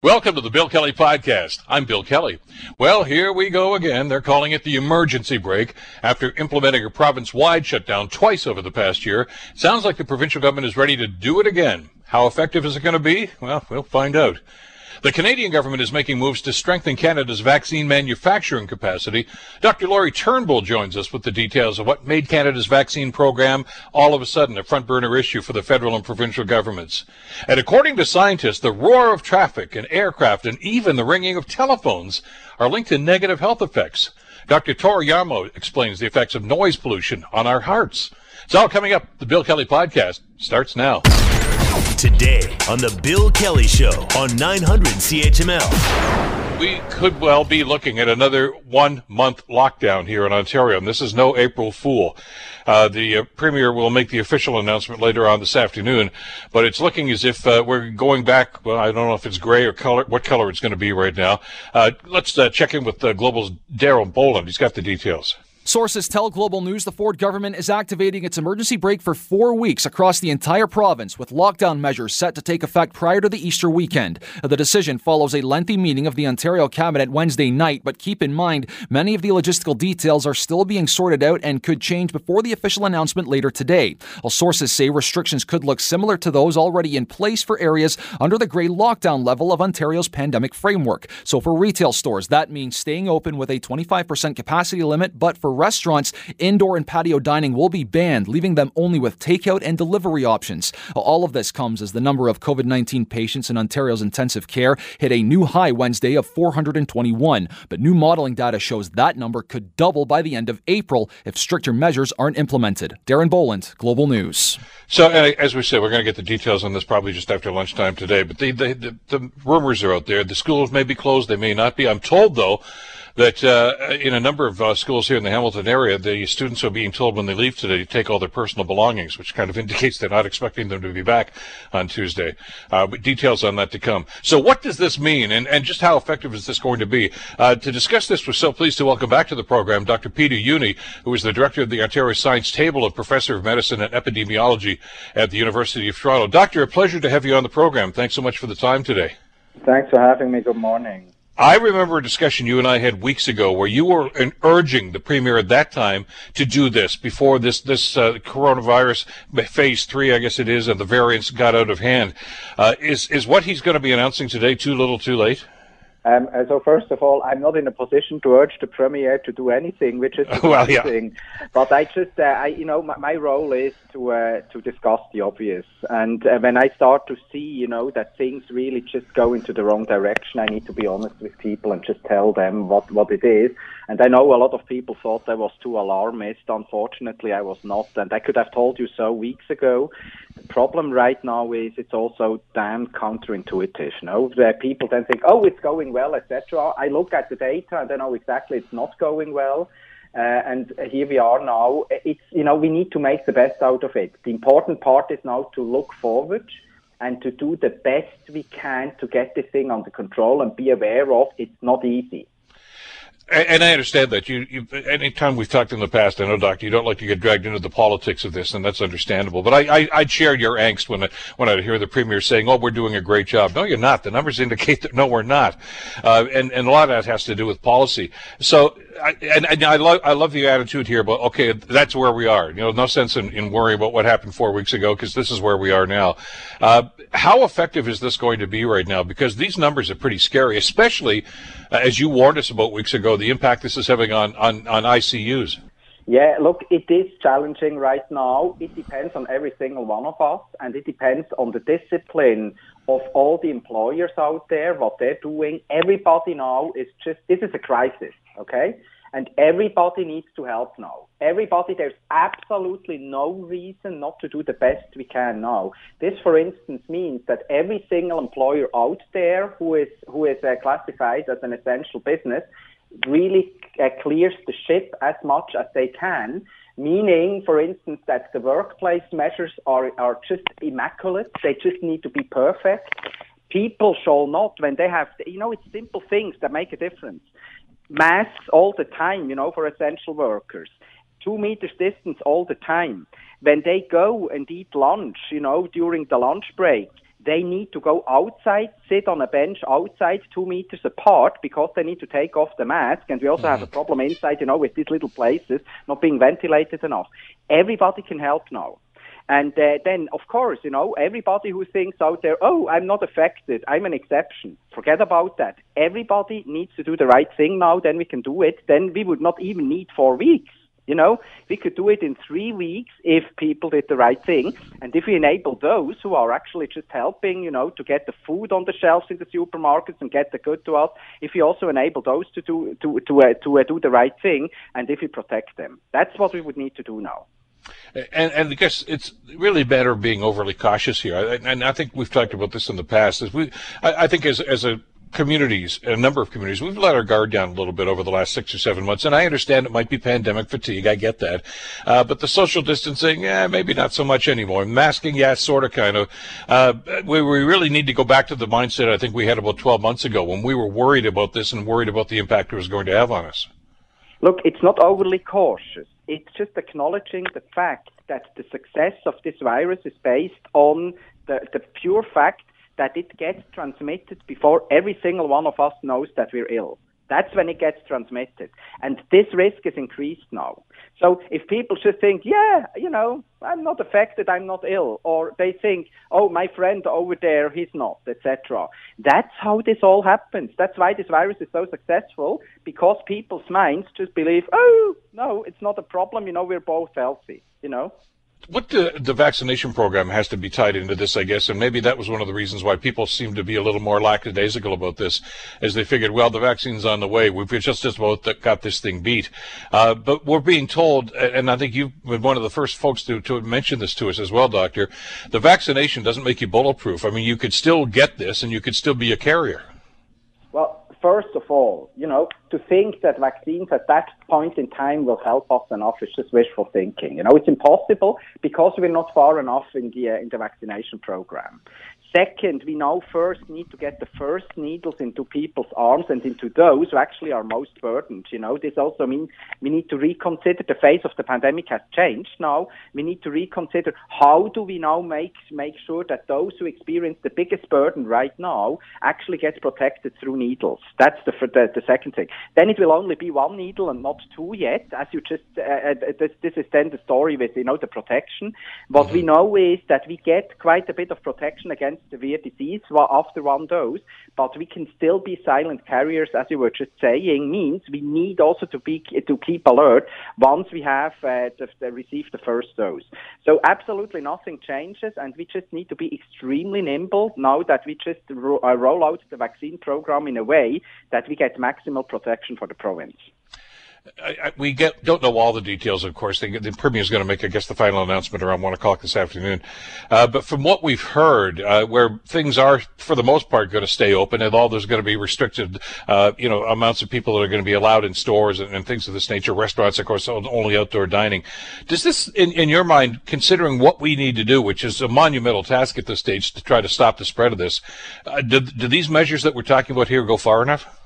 Welcome to the Bill Kelly Podcast. I'm Bill Kelly. Well, here we go again. They're calling it the emergency brake after implementing a province wide shutdown twice over the past year. Sounds like the provincial government is ready to do it again. How effective is it going to be? Well, we'll find out. The Canadian government is making moves to strengthen Canada's vaccine manufacturing capacity. Dr. Lori Turnbull joins us with the details of what made Canada's vaccine program all of a sudden a front burner issue for the federal and provincial governments. And according to scientists, the roar of traffic and aircraft and even the ringing of telephones are linked to negative health effects. Dr. Tor explains the effects of noise pollution on our hearts. It's all coming up. The Bill Kelly Podcast starts now. Today on The Bill Kelly Show on 900 CHML. We could well be looking at another one month lockdown here in Ontario, and this is no April Fool. Uh, the uh, Premier will make the official announcement later on this afternoon, but it's looking as if uh, we're going back. Well, I don't know if it's gray or color, what color it's going to be right now. Uh, let's uh, check in with uh, Global's Daryl Boland. He's got the details. Sources tell Global News the Ford government is activating its emergency brake for four weeks across the entire province, with lockdown measures set to take effect prior to the Easter weekend. The decision follows a lengthy meeting of the Ontario Cabinet Wednesday night, but keep in mind, many of the logistical details are still being sorted out and could change before the official announcement later today. Well, sources say restrictions could look similar to those already in place for areas under the grey lockdown level of Ontario's pandemic framework. So for retail stores, that means staying open with a 25% capacity limit, but for restaurants, indoor and patio dining will be banned, leaving them only with takeout and delivery options. All of this comes as the number of COVID 19 patients in Ontario's intensive care hit a new high Wednesday of 421. But new modeling data shows that number could double by the end of April if stricter measures aren't implemented. Darren Boland, Global News. So, uh, as we said, we're going to get the details on this probably just after lunchtime today. But the, the, the, the rumors are out there. The schools may be closed, they may not be. I'm told, though, that uh, in a number of uh, schools here in the Hamilton area, the students are being told when they leave today to take all their personal belongings, which kind of indicates they're not expecting them to be back on Tuesday. Uh, but details on that to come. So, what does this mean, and, and just how effective is this going to be? Uh, to discuss this, we're so pleased to welcome back to the program Dr. Peter Jüni, who is the director of the Ontario Science Table and professor of medicine and epidemiology at the University of Toronto. Doctor, a pleasure to have you on the program. Thanks so much for the time today. Thanks for having me. Good morning. I remember a discussion you and I had weeks ago where you were urging the premier at that time to do this before this this uh, coronavirus phase three, I guess it is, and the variants got out of hand. Uh, is is what he's going to be announcing today too little, too late? Um, so first of all, I'm not in a position to urge the premier to do anything, which is the well, yeah. thing. But I just, uh, I, you know, my, my role is to uh, to discuss the obvious. And uh, when I start to see, you know, that things really just go into the wrong direction, I need to be honest with people and just tell them what what it is. And I know a lot of people thought I was too alarmist. Unfortunately, I was not, and I could have told you so weeks ago. The problem right now is it's also damn counterintuitive. You know, people then think, oh, it's going well, etc. I look at the data and I know exactly it's not going well. Uh, and here we are now. It's you know we need to make the best out of it. The important part is now to look forward and to do the best we can to get this thing under control and be aware of it's not easy. And I understand that. You, you, anytime we've talked in the past, I know, Doctor, you don't like to get dragged into the politics of this, and that's understandable. But I, I, I'd share your angst when I, when I hear the premier saying, "Oh, we're doing a great job." No, you're not. The numbers indicate that no, we're not. Uh, and and a lot of that has to do with policy. So, I, and, and I love I love the attitude here. But okay, that's where we are. You know, no sense in, in worrying about what happened four weeks ago because this is where we are now. Uh, how effective is this going to be right now? Because these numbers are pretty scary, especially uh, as you warned us about weeks ago, the impact this is having on, on, on ICUs. Yeah, look, it is challenging right now. It depends on every single one of us, and it depends on the discipline of all the employers out there, what they're doing. Everybody now is just, this is a crisis, okay? And everybody needs to help now. Everybody, there's absolutely no reason not to do the best we can now. This, for instance, means that every single employer out there who is who is uh, classified as an essential business really uh, clears the ship as much as they can. Meaning, for instance, that the workplace measures are are just immaculate. They just need to be perfect. People shall not, when they have, you know, it's simple things that make a difference masks all the time, you know, for essential workers, two meters distance all the time. When they go and eat lunch, you know, during the lunch break, they need to go outside, sit on a bench outside two meters apart because they need to take off the mask. And we also have a mm-hmm. problem inside, you know, with these little places not being ventilated enough. Everybody can help now. And uh, then, of course, you know, everybody who thinks out there, oh, I'm not affected, I'm an exception, forget about that. Everybody needs to do the right thing now, then we can do it. Then we would not even need four weeks. You know, we could do it in three weeks if people did the right thing. And if we enable those who are actually just helping, you know, to get the food on the shelves in the supermarkets and get the good to us, if we also enable those to do, to, to, uh, to uh, do the right thing and if we protect them, that's what we would need to do now. And, and I guess it's really better being overly cautious here. And I think we've talked about this in the past. As we, I, I think as, as a communities, a number of communities, we've let our guard down a little bit over the last six or seven months. And I understand it might be pandemic fatigue. I get that. Uh, but the social distancing, yeah, maybe not so much anymore. Masking, yeah, sort of, kind of. Uh, we, we really need to go back to the mindset I think we had about 12 months ago when we were worried about this and worried about the impact it was going to have on us. Look, it's not overly cautious. It's just acknowledging the fact that the success of this virus is based on the, the pure fact that it gets transmitted before every single one of us knows that we're ill. That's when it gets transmitted. And this risk is increased now. So if people just think, yeah, you know, I'm not affected, I'm not ill, or they think, oh, my friend over there, he's not, etc. That's how this all happens. That's why this virus is so successful, because people's minds just believe, oh, no, it's not a problem, you know, we're both healthy, you know what the, the vaccination program has to be tied into this, I guess, and maybe that was one of the reasons why people seemed to be a little more lackadaisical about this, as they figured, well, the vaccine's on the way. We've just about got this thing beat. Uh, but we're being told, and I think you've been one of the first folks to, to mention this to us as well, Doctor, the vaccination doesn't make you bulletproof. I mean, you could still get this and you could still be a carrier. First of all, you know, to think that vaccines at that point in time will help us enough is just wishful thinking. You know, it's impossible because we're not far enough in the uh, in the vaccination program. Second, we now first need to get the first needles into people's arms and into those who actually are most burdened. You know, this also means we need to reconsider the face of the pandemic has changed now. We need to reconsider how do we now make make sure that those who experience the biggest burden right now actually get protected through needles. That's the the, the second thing. Then it will only be one needle and not two yet, as you just uh, uh this, this is then the story with you know the protection. What we know is that we get quite a bit of protection against severe disease after one dose, but we can still be silent carriers, as you were just saying, means we need also to be to keep alert once we have uh, the, the received the first dose. So absolutely nothing changes, and we just need to be extremely nimble now that we just ro- uh, roll out the vaccine program in a way that we get maximal protection for the province. I, I, we get don't know all the details, of course. The, the Premier is going to make, I guess, the final announcement around one o'clock this afternoon. Uh, but from what we've heard, uh, where things are for the most part going to stay open, and all there's going to be restricted, uh, you know, amounts of people that are going to be allowed in stores and, and, things of this nature. Restaurants, of course, only outdoor dining. Does this, in, in your mind, considering what we need to do, which is a monumental task at this stage to try to stop the spread of this, uh, do, do these measures that we're talking about here go far enough?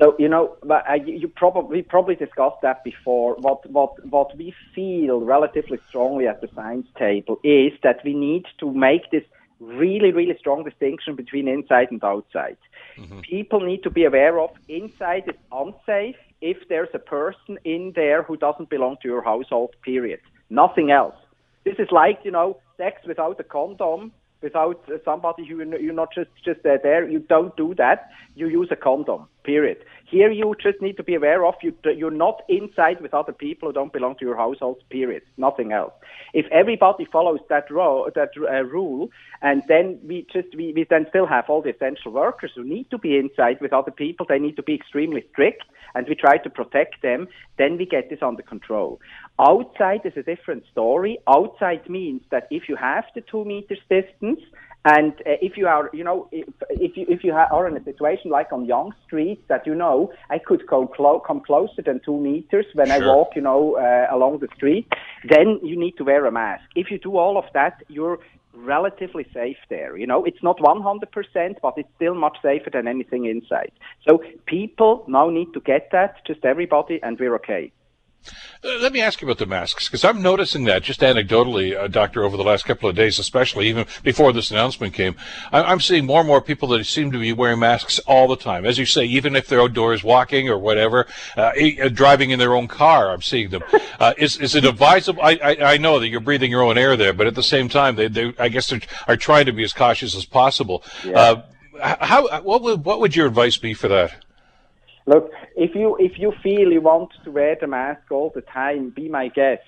So you know, you probably we probably discussed that before. What what what we feel relatively strongly at the science table is that we need to make this really really strong distinction between inside and outside. Mm-hmm. People need to be aware of inside is unsafe if there's a person in there who doesn't belong to your household. Period. Nothing else. This is like you know sex without a condom without somebody who you're not just just there. You don't do that. You use a condom. Period. Here you just need to be aware of you. You're not inside with other people who don't belong to your household. Period. Nothing else. If everybody follows that ro- that uh, rule, and then we just we, we then still have all the essential workers who need to be inside with other people. They need to be extremely strict, and we try to protect them. Then we get this under control. Outside is a different story. Outside means that if you have the two meters distance and uh, if you are, you know, if, if you if you are in a situation like on Yonge Street that you know I could go clo- come closer than two meters when sure. I walk, you know, uh, along the street, then you need to wear a mask. If you do all of that, you're relatively safe there. You know, it's not 100%, but it's still much safer than anything inside. So people now need to get that, just everybody, and we're okay. Uh, let me ask you about the masks, because I'm noticing that just anecdotally, uh, Doctor, over the last couple of days, especially even before this announcement came, I- am seeing more and more people that seem to be wearing masks all the time. As you say, even if they're outdoors walking or whatever, uh, uh driving in their own car, I'm seeing them. Uh, is, is it advisable? I, I, I, know that you're breathing your own air there, but at the same time, they, they I guess they are trying to be as cautious as possible. Yeah. Uh, how, what would, what would your advice be for that? Look, if you if you feel you want to wear the mask all the time, be my guest.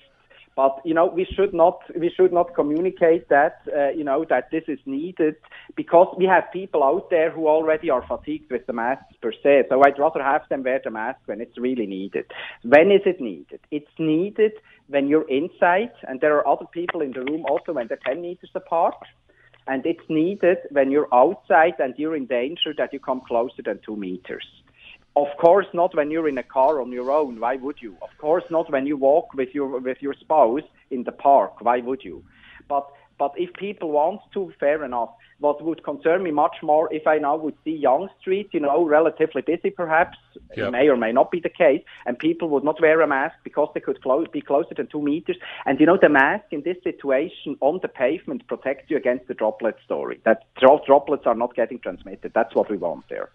But you know, we should not we should not communicate that uh, you know that this is needed because we have people out there who already are fatigued with the masks per se. So I'd rather have them wear the mask when it's really needed. When is it needed? It's needed when you're inside, and there are other people in the room also when they're 10 meters apart. And it's needed when you're outside and you're in danger that you come closer than two meters. Of course, not when you're in a car on your own. Why would you? Of course, not when you walk with your with your spouse in the park. Why would you? But but if people want to, fair enough. What would concern me much more if I now would see Yonge Street, you know, relatively busy perhaps, yep. may or may not be the case, and people would not wear a mask because they could clo- be closer than two meters. And you know, the mask in this situation on the pavement protects you against the droplet story. That droplets are not getting transmitted. That's what we want there.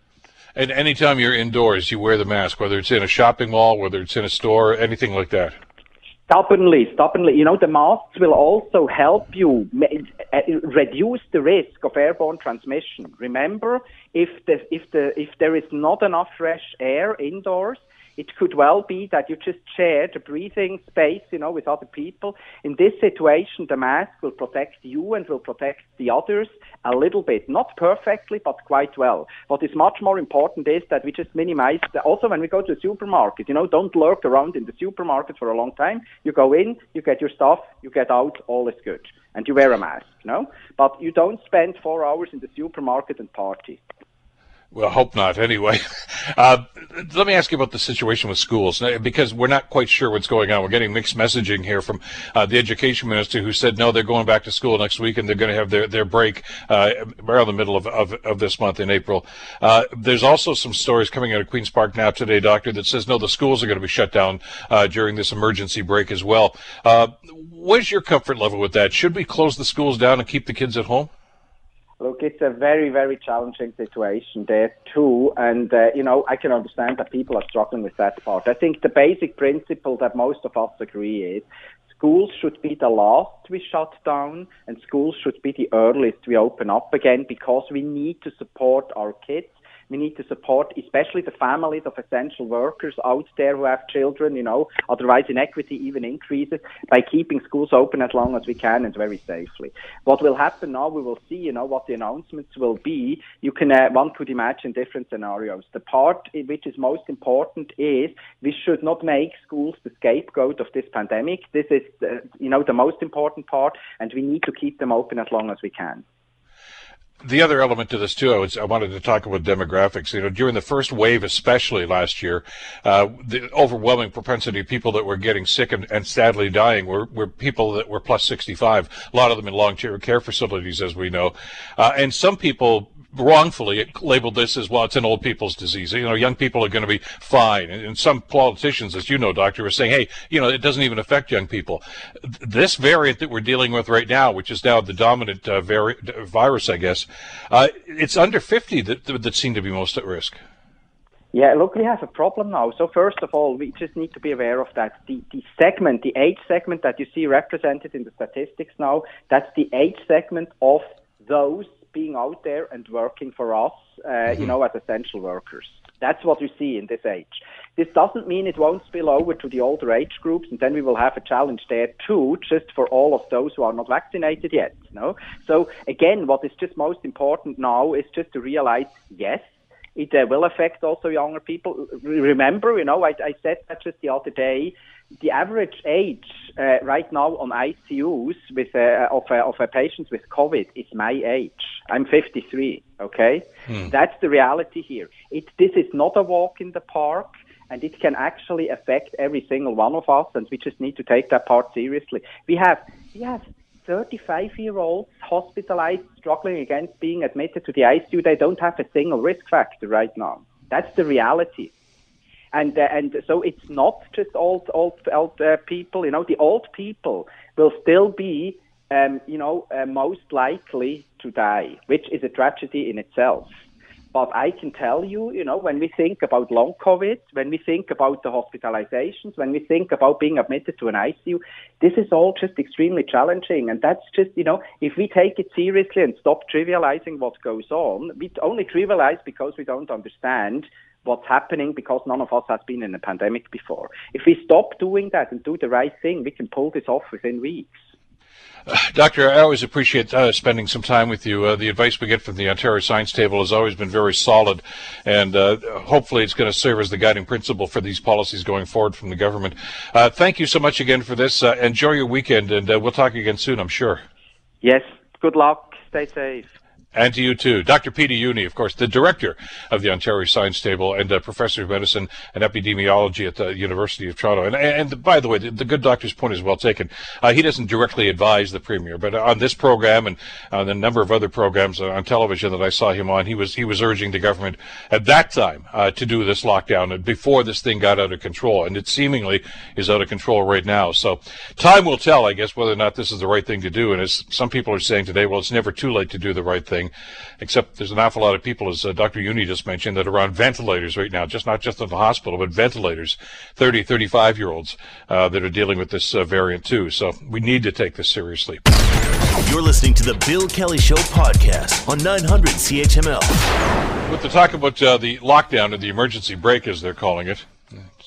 And anytime you're indoors, you wear the mask, whether it's in a shopping mall, whether it's in a store, anything like that. Stubbornly, stubbornly. You know, the masks will also help you uh, reduce the risk of airborne transmission. Remember, if the if the if there is not enough fresh air indoors, it could well be that you just share the breathing space, you know, with other people. In this situation, the mask will protect you and will protect the others a little bit, not perfectly, but quite well. What is much more important is that we just minimize. The, also, when we go to a supermarket, you know, don't lurk around in the supermarket for a long time. You go in, you get your stuff, you get out, all is good, and you wear a mask, no? But you don't spend four hours in the supermarket and party. Well, hope not. Anyway, uh, let me ask you about the situation with schools because we're not quite sure what's going on. We're getting mixed messaging here from uh, the education minister who said no, they're going back to school next week and they're going to have their their break uh, around the middle of, of, of this month in April. Uh, there's also some stories coming out of Queens Park now today, doctor, that says no, the schools are going to be shut down uh, during this emergency brake as well. Uh, what's your comfort level with that? Should we close the schools down and keep the kids at home? Look, it's a very, very challenging situation there too. And, uh, you know, I can understand that people are struggling with that part. I think the basic principle that most of us agree is schools should be the last we shut down and schools should be the earliest we open up again because we need to support our kids we need to support especially the families of essential workers out there who have children, you know, otherwise inequity even increases by keeping schools open as long as we can and very safely. What will happen now, we will see, you know, what the announcements will be. You can, uh, one could imagine different scenarios. The part which is most important is we should not make schools the scapegoat of this pandemic. This is, uh, you know, the most important part and we need to keep them open as long as we can the other element to this too, I, was, I wanted to talk about demographics. You know, during the first wave, especially last year, uh, the overwhelming propensity of people that were getting sick and, and sadly dying were, were people that were plus 65. A lot of them in long-term care facilities, as we know, uh, and some people wrongfully it labeled this as well. It's an old people's disease. You know, young people are going to be fine, and, and some politicians, as you know, doctor, are saying, "Hey, you know, it doesn't even affect young people." This variant that we're dealing with right now, which is now the dominant uh, vari- virus, I guess, uh, it's under 50 that, that seem to be most at risk. Yeah, look, we have a problem now. So first of all, we just need to be aware of that. The, the segment, the age segment that you see represented in the statistics now, that's the age segment of those being out there and working for us, uh, mm-hmm. you know, as essential workers. That's what we see in this age. This doesn't mean it won't spill over to the older age groups, and then we will have a challenge there too, just for all of those who are not vaccinated yet. No. So again, what is just most important now is just to realize, yes, it uh, will affect also younger people. Remember, you know, I, I said that just the other day the average age uh, right now on ICUs with uh, of, uh, of patients with COVID is my age. I'm 53. Okay, hmm. that's the reality here. It this is not a walk in the park, and it can actually affect every single one of us, and we just need to take that part seriously. We have we have 35 year olds hospitalized, struggling against being admitted to the ICU. They don't have a single risk factor right now. That's the reality. And uh, and so it's not just old old old uh, people. You know, the old people will still be, um, you know, uh, most likely to die, which is a tragedy in itself. But I can tell you, you know, when we think about long COVID, when we think about the hospitalizations, when we think about being admitted to an ICU, this is all just extremely challenging. And that's just, you know, if we take it seriously and stop trivializing what goes on, we only trivialize because we don't understand what's happening because none of us has been in a pandemic before. If we stop doing that and do the right thing, we can pull this off within weeks. Doctor, I always appreciate uh, spending some time with you. Uh, the advice we get from the Ontario Science Table has always been very solid, and uh, hopefully it's going to serve as the guiding principle for these policies going forward from the government. Uh, thank you so much again for this. Uh, enjoy your weekend, and uh, we'll talk again soon, I'm sure. Yes, good luck. Stay safe. And to you too. Dr. Peter Jüni, of course, the director of the Ontario Science Table and uh, professor of medicine and epidemiology at the University of Toronto. And, and by the way, the, the good doctor's point is well taken. Uh, he doesn't directly advise the premier, but on this program and on a number of other programs on television that I saw him on, he was he was urging the government at that time uh, to do this lockdown before this thing got out of control. And it seemingly is out of control right now. So time will tell, I guess, whether or not this is the right thing to do. And as some people are saying today, well, it's never too late to do the right thing except there's an awful lot of people, as uh, Dr. Jüni just mentioned, that are on ventilators right now, just not just in the hospital, but ventilators, 30, 35 year olds uh, that are dealing with this uh, variant too. So we need to take this seriously. You're listening to the Bill Kelly Show podcast on 900 CHML. With the talk about uh, the lockdown or the emergency brake, as they're calling it,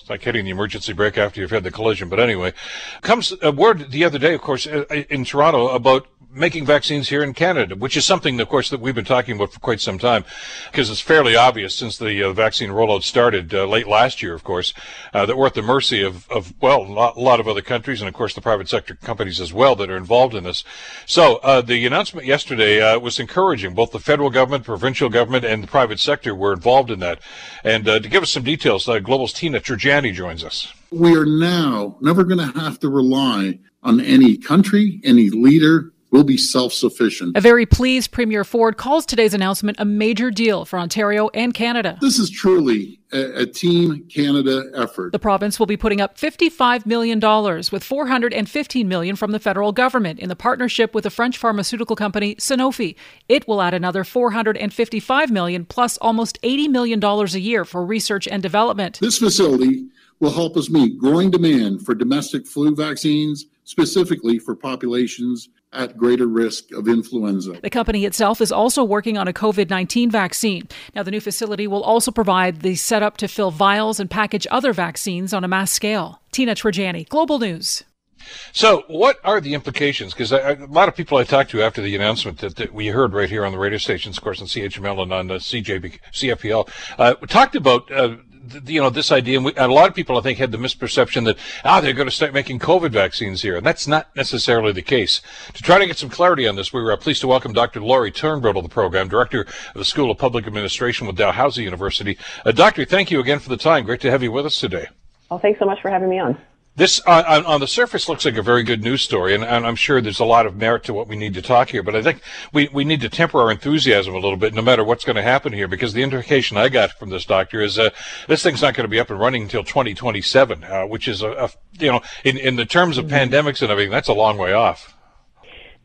it's like hitting the emergency brake after you've had the collision. But anyway, comes a word the other day, of course, uh, in Toronto about making vaccines here in Canada, which is something, of course, that we've been talking about for quite some time, because it's fairly obvious since the uh, vaccine rollout started uh, late last year, of course, uh, that we're at the mercy of, of well, a lot of other countries and, of course, the private sector companies as well that are involved in this. So uh, the announcement yesterday uh, was encouraging. Both the federal government, provincial government, and the private sector were involved in that. And uh, to give us some details, Global's Tina Yazdani joins us. We are now never going to have to rely on any country, any leader, We'll be self sufficient. A very pleased Premier Ford calls today's announcement a major deal for Ontario and Canada. This is truly a, a, Team Canada effort. The province will be putting up $55 million, with 415 million from the federal government in the partnership with the French pharmaceutical company Sanofi. It will add another 455 million plus almost $80 million a year for research and development. This facility will help us meet growing demand for domestic flu vaccines, specifically for populations at greater risk of influenza. The company itself is also working on a COVID 19 vaccine. Now, the new facility will also provide the setup to fill vials and package other vaccines on a mass scale. Tina Yazdani, Global News. So, what are the implications? Because a lot of people I talked to after the announcement that, that, we heard right here on the radio stations, of course, on CHML and on the CJB, CFPL, uh, talked about uh, you know, this idea, and, we, and, a lot of people, I think, had the misperception that, ah, they're going to start making COVID vaccines here. And that's not necessarily the case. To try to get some clarity on this, we were pleased to welcome Dr. Lori Turnbull to the program director of the School of Public Administration with Dalhousie University. Uh, doctor, thank you again for the time. Great to have you with us today. Well, thanks so much for having me on. This on, on, the surface looks like a very good news story, and, and, I'm sure there's a lot of merit to what we need to talk here. But I think we, we need to temper our enthusiasm a little bit, no matter what's going to happen here, because the indication I got from this doctor is uh, this thing's not going to be up and running until 2027, uh, which is a, a, you know in in the terms of mm-hmm. pandemics and everything, that's a long way off.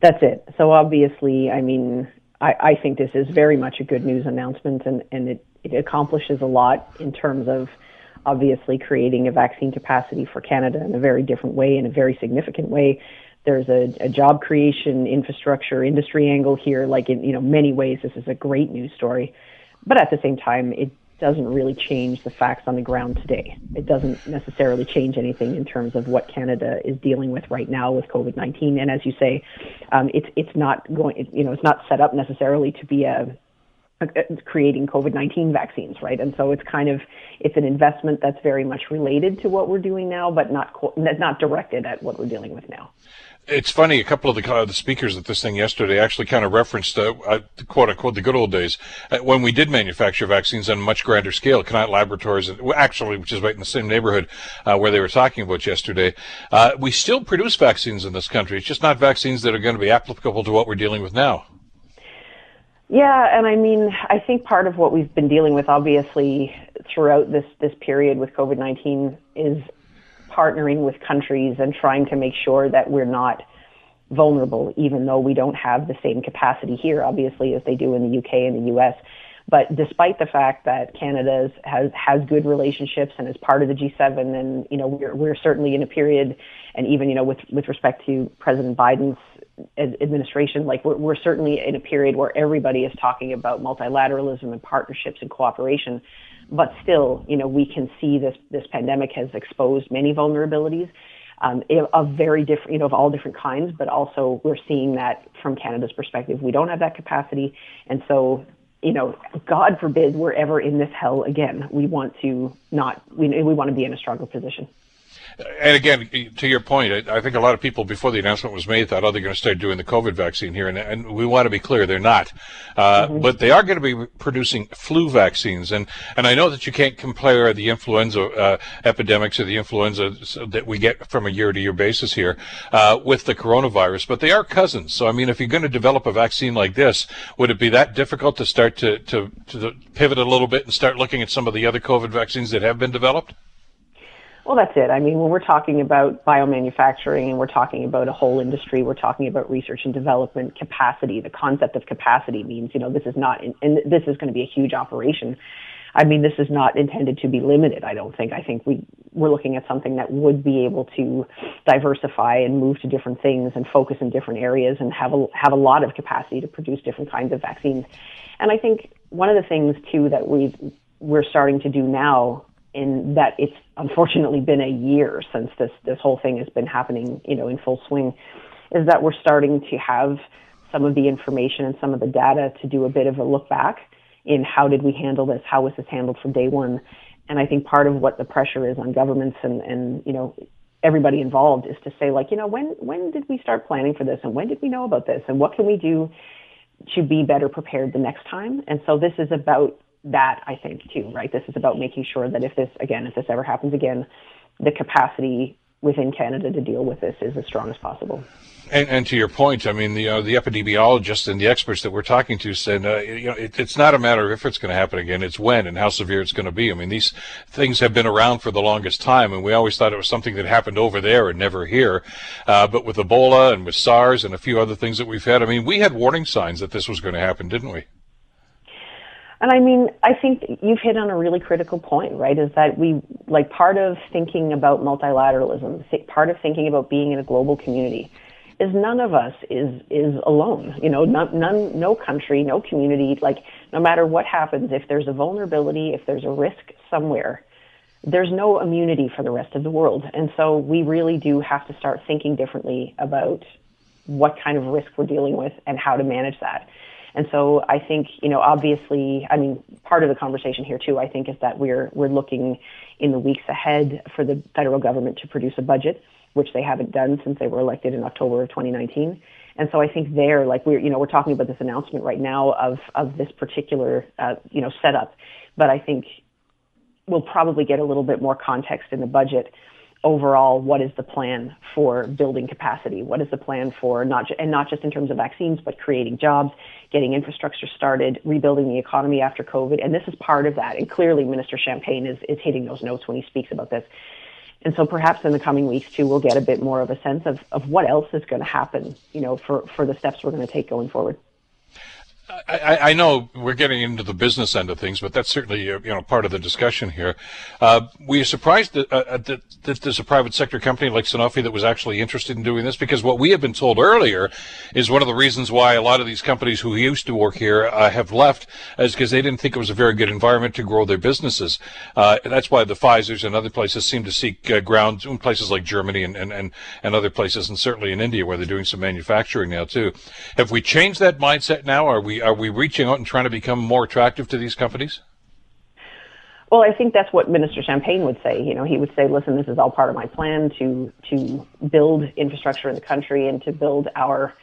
That's it. So obviously, I mean, I, I think this is very much a good news announcement, and and it, it accomplishes a lot in terms of obviously creating a vaccine capacity for Canada in a very different way, in a very significant way. There's a, a job creation, infrastructure, industry angle here. Like in you know many ways, this is a great news story. But at the same time, it doesn't really change the facts on the ground today. It doesn't necessarily change anything in terms of what Canada is dealing with right now with COVID-19. And as you say, um, it's it's not going, you know, it's not set up necessarily to be a creating COVID-19 vaccines, right? And so it's kind of it's an investment that's very much related to what we're doing now, but not not directed at what we're dealing with now. It's funny. A couple of the, uh, the speakers at this thing yesterday actually kind of referenced, uh, uh, quote unquote, the good old days uh, when we did manufacture vaccines on a much grander scale. Connaught Laboratories, actually, which is right in the same neighborhood uh, where they were talking about yesterday. we still produce vaccines in this country. It's just not vaccines that are going to be applicable to what we're dealing with now. Yeah, and I mean, I think part of what we've been dealing with, obviously, throughout this this period with COVID nineteen is partnering with countries and trying to make sure that we're not vulnerable, even though we don't have the same capacity here, obviously, as they do in the UK and the US. But despite the fact that Canada has has good relationships and is part of the G7, and you know we're we're certainly in a period, and even you know with with respect to President Biden's administration, like we're we're certainly in a period where everybody is talking about multilateralism and partnerships and cooperation. But still, you know, we can see this this pandemic has exposed many vulnerabilities. Um, of very different, you know, of all different kinds, but also we're seeing that from Canada's perspective, we don't have that capacity, and so you know, God forbid we're ever in this hell again. We want to not, we, we want to be in a stronger position. And again, to your point, I think a lot of people before the announcement was made thought, oh, they're going to start doing the COVID vaccine here. And, and we want to be clear, they're not. Uh, mm-hmm. But they are going to be producing flu vaccines. And, and I know that you can't compare the influenza uh, epidemics or the influenza that we get from a year to year basis here uh, with the coronavirus, but they are cousins. So, I mean, if you're going to develop a vaccine like this, would it be that difficult to start to, to, to pivot a little bit and start looking at some of the other COVID vaccines that have been developed? Well, that's it. I mean, when we're talking about biomanufacturing and we're talking about a whole industry, we're talking about research and development capacity. The concept of capacity means, you know, this is not, and this is going to be a huge operation. I mean, this is not intended to be limited. I don't think. I think we we're looking at something that would be able to diversify and move to different things and focus in different areas and have a have a lot of capacity to produce different kinds of vaccines. And I think one of the things too that we we're starting to do now in that it's unfortunately been a year since this this whole thing has been happening, you know, in full swing, is that we're starting to have some of the information and some of the data to do a bit of a look back in how did we handle this, how was this handled from day one, and I think part of what the pressure is on governments and and you know everybody involved is to say like you know when when did we start planning for this and when did we know about this and what can we do to be better prepared the next time? And so this is about that, I think, too, right? This is about making sure that if this, again, if this ever happens again, the capacity within Canada to deal with this is as strong as possible. And, and to your point, I mean, the uh, the epidemiologists and the experts that we're talking to said, uh, you know, it, it's not a matter of if it's going to happen again; it's when and how severe it's going to be. I mean, these things have been around for the longest time, and we always thought it was something that happened over there and never here. Uh, but with Ebola and with SARS and a few other things that we've had, I mean, we had warning signs that this was going to happen, didn't we? And I mean, I think you've hit on a really critical point, right? Is that we, like, part of thinking about multilateralism, part of thinking about being in a global community, is none of us is is alone. You know, none, none, no country, no community. Like, no matter what happens, if there's a vulnerability, if there's a risk somewhere, there's no immunity for the rest of the world. And so we really do have to start thinking differently about what kind of risk we're dealing with and how to manage that. And so I think, you know, obviously, I mean, part of the conversation here too, I think, is that we're we're looking in the weeks ahead for the federal government to produce a budget, which they haven't done since they were elected in October of 2019. And so I think there, like we're, you know, we're talking about this announcement right now of of this particular, uh, you know, setup, but I think we'll probably get a little bit more context in the budget overall, what is the plan for building capacity? What is the plan for not, and not just in terms of vaccines, but creating jobs, getting infrastructure started, rebuilding the economy after COVID. And this is part of that. And clearly, Minister Champagne is, is hitting those notes when he speaks about this. And so perhaps in the coming weeks too, we'll get a bit more of a sense of, of what else is going to happen, you know, for, for the steps we're going to take going forward. I, I, know we're getting into the business end of things, but that's certainly uh, you know part of the discussion here. Uh, we are surprised that, uh, that, that, there's a private sector company like Sanofi that was actually interested in doing this because what we have been told earlier is one of the reasons why a lot of these companies who used to work here uh, have left is because they didn't think it was a very good environment to grow their businesses. Uh, that's why the Pfizer's and other places seem to seek uh, ground in places like Germany and, and, and, and other places, and certainly in India where they're doing some manufacturing now too. Have we changed that mindset now? Are we are we reaching out and trying to become more attractive to these companies? Well, I think that's what Minister Champagne would say. You know, he would say, "Listen, this is all part of my plan to to build infrastructure in the country and to build our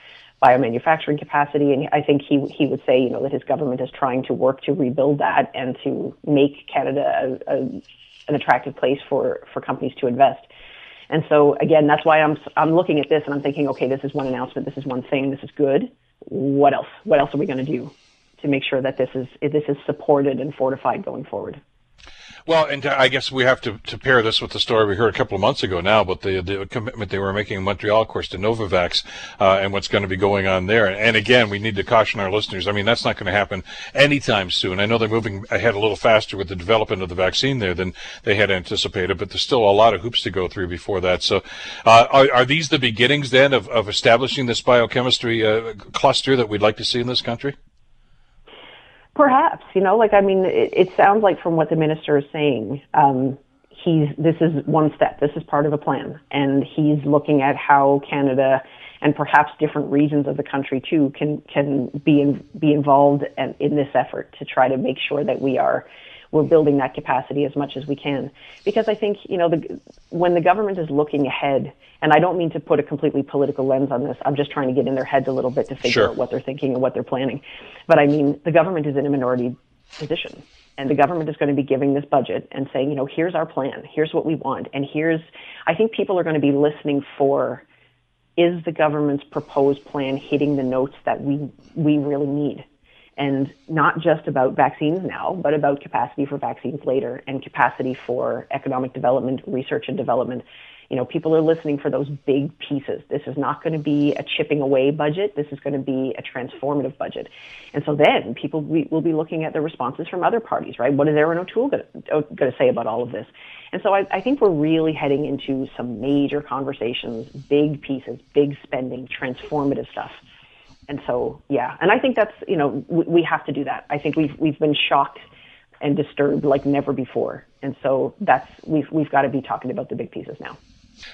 biomanufacturing capacity." And I think he he would say, you know, that his government is trying to work to rebuild that and to make Canada a, a, an attractive place for for companies to invest. And so again, that's why I'm I'm looking at this and I'm thinking, okay, this is one announcement, this is one thing, this is good. What else? What else are we going to do? to make sure that this is this is supported and fortified going forward. Well, and I guess we have to, to pair this with the story we heard a couple of months ago now about the, the commitment they were making in Montreal, of course, to Novavax uh, and what's going to be going on there. And again, we need to caution our listeners. I mean, that's not going to happen anytime soon. I know they're moving ahead a little faster with the development of the vaccine there than they had anticipated, but there's still a lot of hoops to go through before that. So, uh, are, are, these the beginnings then of, of establishing this biochemistry uh, cluster that we'd like to see in this country? Perhaps, you know, like I mean, it, it sounds like from what the minister is saying, um, he's this is one step. This is part of a plan, and he's looking at how Canada and perhaps different regions of the country too can can be in, be involved in, in this effort to try to make sure that we are we're building that capacity as much as we can. Because I think, you know, the, when the government is looking ahead, and I don't mean to put a completely political lens on this, I'm just trying to get in their heads a little bit to figure sure. out what they're thinking and what they're planning. But I mean, the government is in a minority position. And the government is going to be giving this budget and saying, you know, here's our plan, here's what we want, and here's, I think people are going to be listening for, is the government's proposed plan hitting the notes that we we really need? And not just about vaccines now, but about capacity for vaccines later and capacity for economic development, research and development. You know, people are listening for those big pieces. This is not going to be a chipping away budget. This is going to be a transformative budget. And so then people will be looking at the responses from other parties, right? What is Erin O'Toole going oh, to say about all of this? And so I, I think we're really heading into some major conversations, big pieces, big spending, transformative stuff and so yeah. And i think that's you know we, we have to do that. I think we've we've been shocked and disturbed like never before. And so that's we've we've got to be talking about the big pieces now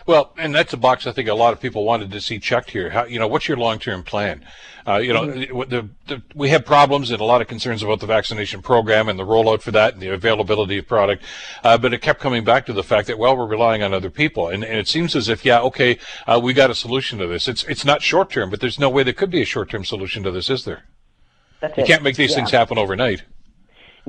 well, and that's a box I think a lot of people wanted to see checked here. How, you know, what's your long-term plan? Uh, you know, mm-hmm. the, the, we have problems and a lot of concerns about the vaccination program and the rollout for that and the availability of product. Uh, but it kept coming back to the fact that, well, we're relying on other people. And, and it seems as if, yeah, okay, uh, we got a solution to this. It's, it's not short-term, but there's no way there could be a short-term solution to this, is there? That's you it. can't make these yeah. things happen overnight.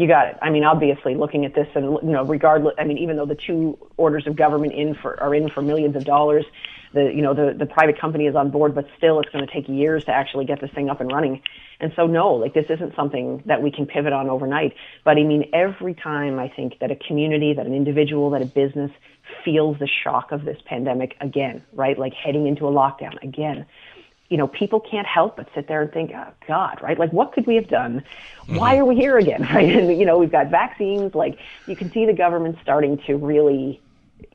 You got it. I mean, obviously, looking at this, and you know, regardless, I mean, even though the two orders of government in for are in for millions of dollars, the you know the the private company is on board, but still, it's going to take years to actually get this thing up and running. And so, no, like this isn't something that we can pivot on overnight. But I mean, every time I think that a community, that an individual, that a business feels the shock of this pandemic again, right? Like heading into a lockdown again you know, people can't help but sit there and think, oh, God, right? Like, what could we have done? Mm-hmm. Why are we here again, right? And, you know, we've got vaccines. Like, you can see the government starting to really,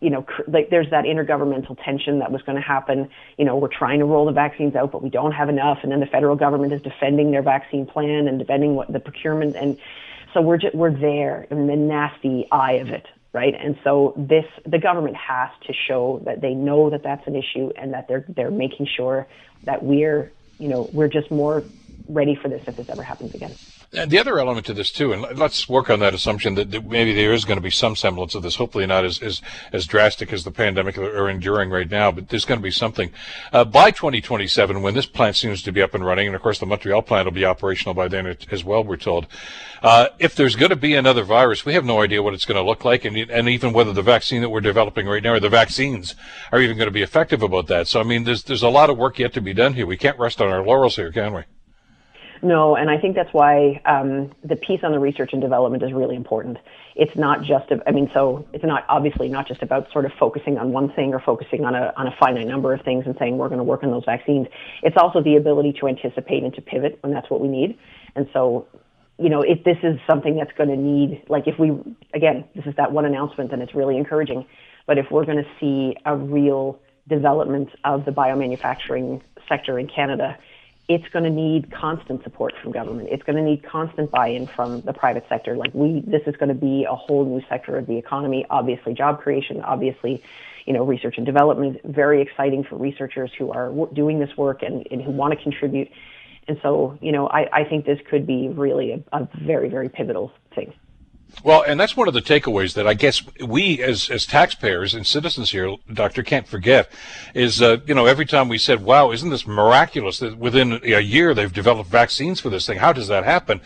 you know, cr- like there's that intergovernmental tension that was going to happen. You know, we're trying to roll the vaccines out, but we don't have enough. And then the federal government is defending their vaccine plan and defending what the procurement. And so we're just, we're there in the nasty eye of it, right? And so this, the government has to show that they know that that's an issue and that they're they're making sure that we're, you know, we're just more ready for this if this ever happens again. And the other element to this too, and let's work on that assumption that, maybe there is going to be some semblance of this. Hopefully, not as as, as drastic as the pandemic are enduring right now, but there's going to be something uh, by 2027 when this plant seems to be up and running, and of course the Montreal plant will be operational by then as well. We're told. Uh, if there's going to be another virus, we have no idea what it's going to look like, and and even whether the vaccine that we're developing right now or the vaccines are even going to be effective about that. So I mean, there's there's a lot of work yet to be done here. We can't rest on our laurels here, can we? No, and I think that's why um, the piece on the research and development is really important. It's not just, a, I mean, so it's not obviously not just about sort of focusing on one thing or focusing on a on a finite number of things and saying we're going to work on those vaccines. It's also the ability to anticipate and to pivot when that's what we need. And so, you know, if this is something that's going to need, like if we, again, this is that one announcement and it's really encouraging. But if we're going to see a real development of the biomanufacturing sector in Canada it's going to need constant support from government. It's going to need constant buy-in from the private sector. Like we, this is going to be a whole new sector of the economy. Obviously, job creation. Obviously, you know, research and development. Very exciting for researchers who are doing this work and, and who want to contribute. And so, you know, I, I think this could be really a, a very, very pivotal thing. Well, and that's one of the takeaways that I guess we as, as taxpayers and citizens here, Doctor, can't forget is, uh, you know, every time we said, wow, isn't this miraculous that within a year they've developed vaccines for this thing? How does that happen?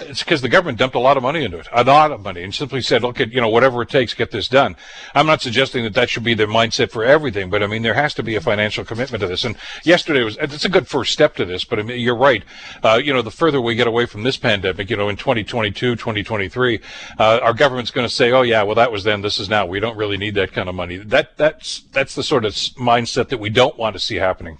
It's because the government dumped a lot of money into it, a lot of money, and simply said, look at, you know, whatever it takes, get this done. I'm not suggesting that that should be their mindset for everything, but I mean, there has to be a financial commitment to this. And yesterday was, it's a good first step to this, but I mean, you're right. Uh, you know, the further we get away from this pandemic, you know, in 2022, 2023, uh, our government's going to say, "Oh yeah, well that was then, this is now. We don't really need that kind of money." That that's that's the sort of mindset that we don't want to see happening.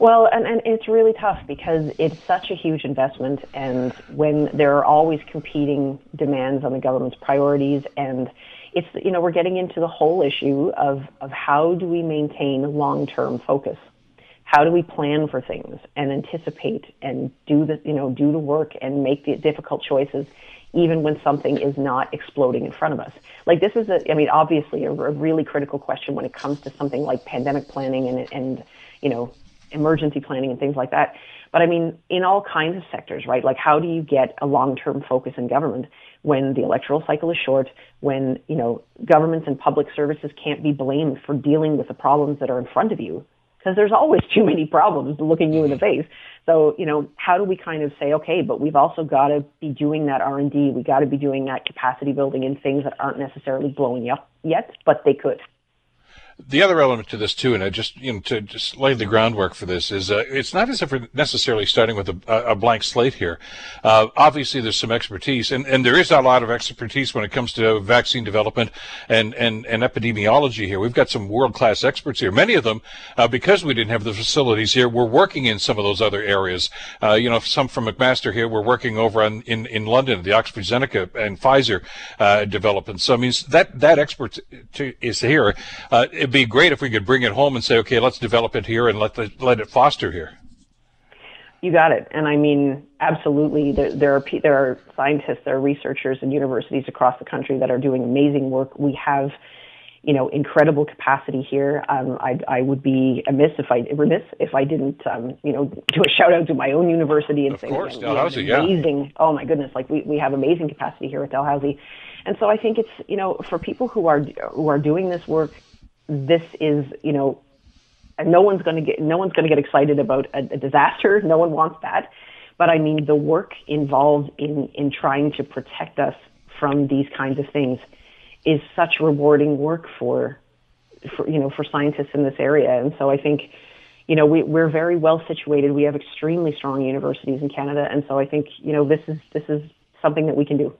Well, and, and it's really tough because it's such a huge investment, and when there are always competing demands on the government's priorities, and it's you know we're getting into the whole issue of of how do we maintain long term focus, how do we plan for things and anticipate and do the you know do the work and make the difficult choices, even when something is not exploding in front of us. Like this is a I mean obviously a, a really critical question when it comes to something like pandemic planning and and you know emergency planning and things like that. But I mean, in all kinds of sectors, right? Like, how do you get a long-term focus in government when the electoral cycle is short, when, you know, governments and public services can't be blamed for dealing with the problems that are in front of you? Because there's always too many problems looking you in the face. So, you know, how do we kind of say, okay, but we've also got to be doing that R&D. We got to be doing that capacity building in things that aren't necessarily blowing up yet, but they could the other element to this too, and I just you know to just lay the groundwork for this is uh, it's not as if we're necessarily starting with a, a blank slate here. Uh, obviously, there's some expertise, and, and there is a lot of expertise when it comes to vaccine development and and, and epidemiology here. We've got some world class experts here. Many of them, uh, because we didn't have the facilities here, we're working in some of those other areas. Uh, you know, some from McMaster here, we're working over on, in in London, the Oxford Zeneca and Pfizer uh, development. So I mean that that expert is here. Uh, it'd be great if we could bring it home and say, okay, let's develop it here and let the, let it foster here. You got it. And I mean, absolutely, there, there are there are scientists, there are researchers and universities across the country that are doing amazing work. We have, you know, incredible capacity here. Um, I, I would be amiss if I remiss if I didn't, um, you know, do a shout out to my own university and of say, course, Dalhousie, amazing. Yeah. Oh my goodness, like we, we have amazing capacity here at Dalhousie, and so I think it's you know for people who are who are doing this work this is, you know, no one's going to get no one's going to get excited about a, a, disaster. No one wants that. But I mean, the work involved in in trying to protect us from these kinds of things is such rewarding work for, for you know, for scientists in this area. And so I think, you know, we, we're very well situated. We have extremely strong universities in Canada, and so I think, you know, this is this is something that we can do.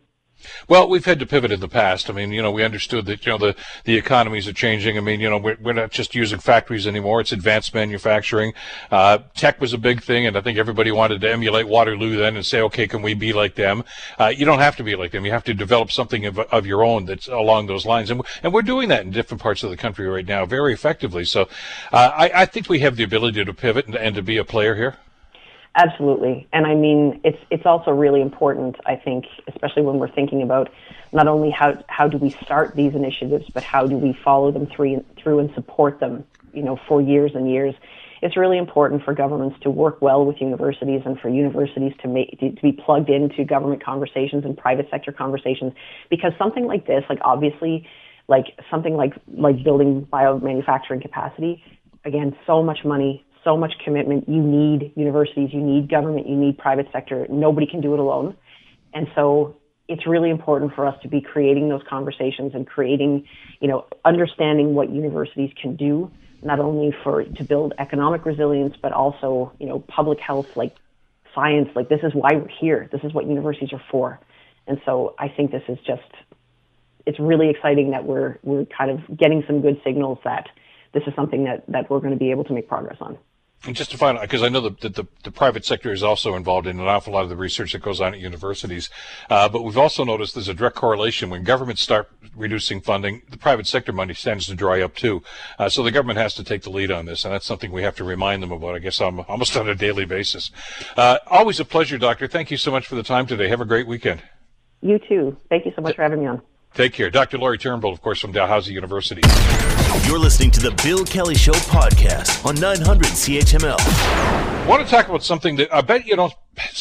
Well, we've had to pivot in the past. I mean, you know, we understood that, you know, the, the economies are changing. I mean, you know, we're, we're not just using factories anymore. It's advanced manufacturing. Uh, tech was a big thing, and I think everybody wanted to emulate Waterloo then and say, okay, can we be like them? Uh, you don't have to be like them. You have to develop something of, of your own that's along those lines. And, and we're doing that in different parts of the country right now very effectively. So uh, I, I think we have the ability to pivot and, and to be a player here. Absolutely. And I mean, it's, it's also really important, I think, especially when we're thinking about not only how, how do we start these initiatives, but how do we follow them through, through and support them, you know, for years and years. It's really important for governments to work well with universities and for universities to make, to, to be plugged into government conversations and private sector conversations because something like this, like obviously, like something like, like building biomanufacturing capacity, again, so much money, so much commitment. You need universities, you need government, you need private sector. Nobody can do it alone. And so it's really important for us to be creating those conversations and creating, you know, understanding what universities can do, not only for to build economic resilience, but also, you know, public health, like science. Like this is why we're here. This is what universities are for. And so I think this is just, it's really exciting that we're we're kind of getting some good signals that this is something that, that we're going to be able to make progress on. And just to find out, because I know that the, the, the, private sector is also involved in an awful lot of the research that goes on at universities. Uh, but we've also noticed there's a direct correlation when governments start reducing funding, the private sector money tends to dry up too. Uh, so the government has to take the lead on this, and that's something we have to remind them about, I guess, on, almost on a daily basis. Uh, always a pleasure, Doctor. Thank you so much for the time today. Have a great weekend. You too. Thank you so much for having me on. Take care. Dr. Lori Turnbull, of course, from Dalhousie University. You're listening to the Bill Kelly Show podcast on 900 CHML. I want to talk about something that I bet you don't